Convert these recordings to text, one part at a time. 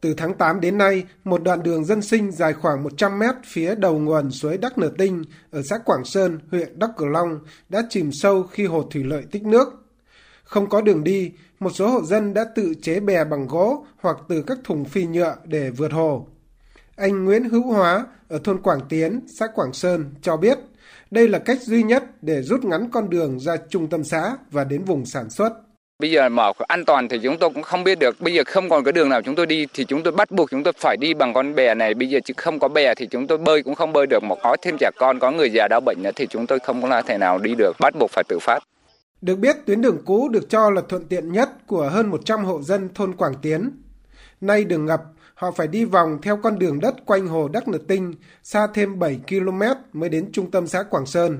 Từ tháng 8 đến nay, một đoạn đường dân sinh dài khoảng 100 mét phía đầu nguồn suối Đắc Nở Tinh ở xã Quảng Sơn, huyện Đắc Cờ Long đã chìm sâu khi hồ thủy lợi tích nước. Không có đường đi, một số hộ dân đã tự chế bè bằng gỗ hoặc từ các thùng phi nhựa để vượt hồ. Anh Nguyễn Hữu Hóa ở thôn Quảng Tiến, xã Quảng Sơn cho biết đây là cách duy nhất để rút ngắn con đường ra trung tâm xã và đến vùng sản xuất. Bây giờ mở an toàn thì chúng tôi cũng không biết được. Bây giờ không còn cái đường nào chúng tôi đi thì chúng tôi bắt buộc chúng tôi phải đi bằng con bè này. Bây giờ chứ không có bè thì chúng tôi bơi cũng không bơi được. Mà có thêm trẻ con, có người già đau bệnh nữa thì chúng tôi không có thể nào đi được. Bắt buộc phải tự phát. Được biết, tuyến đường cũ được cho là thuận tiện nhất của hơn 100 hộ dân thôn Quảng Tiến. Nay đường ngập, họ phải đi vòng theo con đường đất quanh hồ Đắc Nực Tinh, xa thêm 7 km mới đến trung tâm xã Quảng Sơn.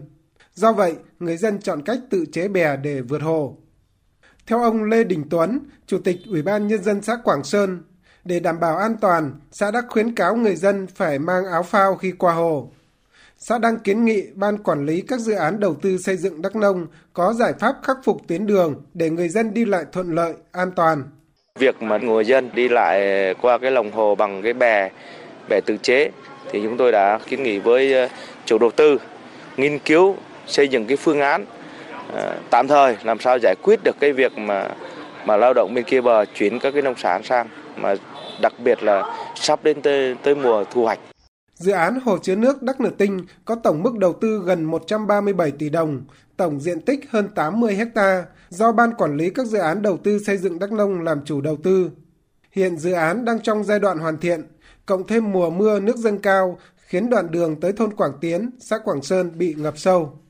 Do vậy, người dân chọn cách tự chế bè để vượt hồ. Theo ông Lê Đình Tuấn, Chủ tịch Ủy ban Nhân dân xã Quảng Sơn, để đảm bảo an toàn, xã đã khuyến cáo người dân phải mang áo phao khi qua hồ. Xã đang kiến nghị Ban Quản lý các dự án đầu tư xây dựng Đắk Nông có giải pháp khắc phục tuyến đường để người dân đi lại thuận lợi, an toàn. Việc mà người dân đi lại qua cái lòng hồ bằng cái bè, bè tự chế thì chúng tôi đã kiến nghị với chủ đầu tư nghiên cứu xây dựng cái phương án Ờ, tạm thời làm sao giải quyết được cái việc mà mà lao động bên kia bờ chuyển các cái nông sản sang mà đặc biệt là sắp đến tới, tới mùa thu hoạch. Dự án hồ chứa nước Đắc Nửa Tinh có tổng mức đầu tư gần 137 tỷ đồng, tổng diện tích hơn 80 ha, do Ban Quản lý các dự án đầu tư xây dựng Đắk Nông làm chủ đầu tư. Hiện dự án đang trong giai đoạn hoàn thiện, cộng thêm mùa mưa nước dâng cao khiến đoạn đường tới thôn Quảng Tiến, xã Quảng Sơn bị ngập sâu.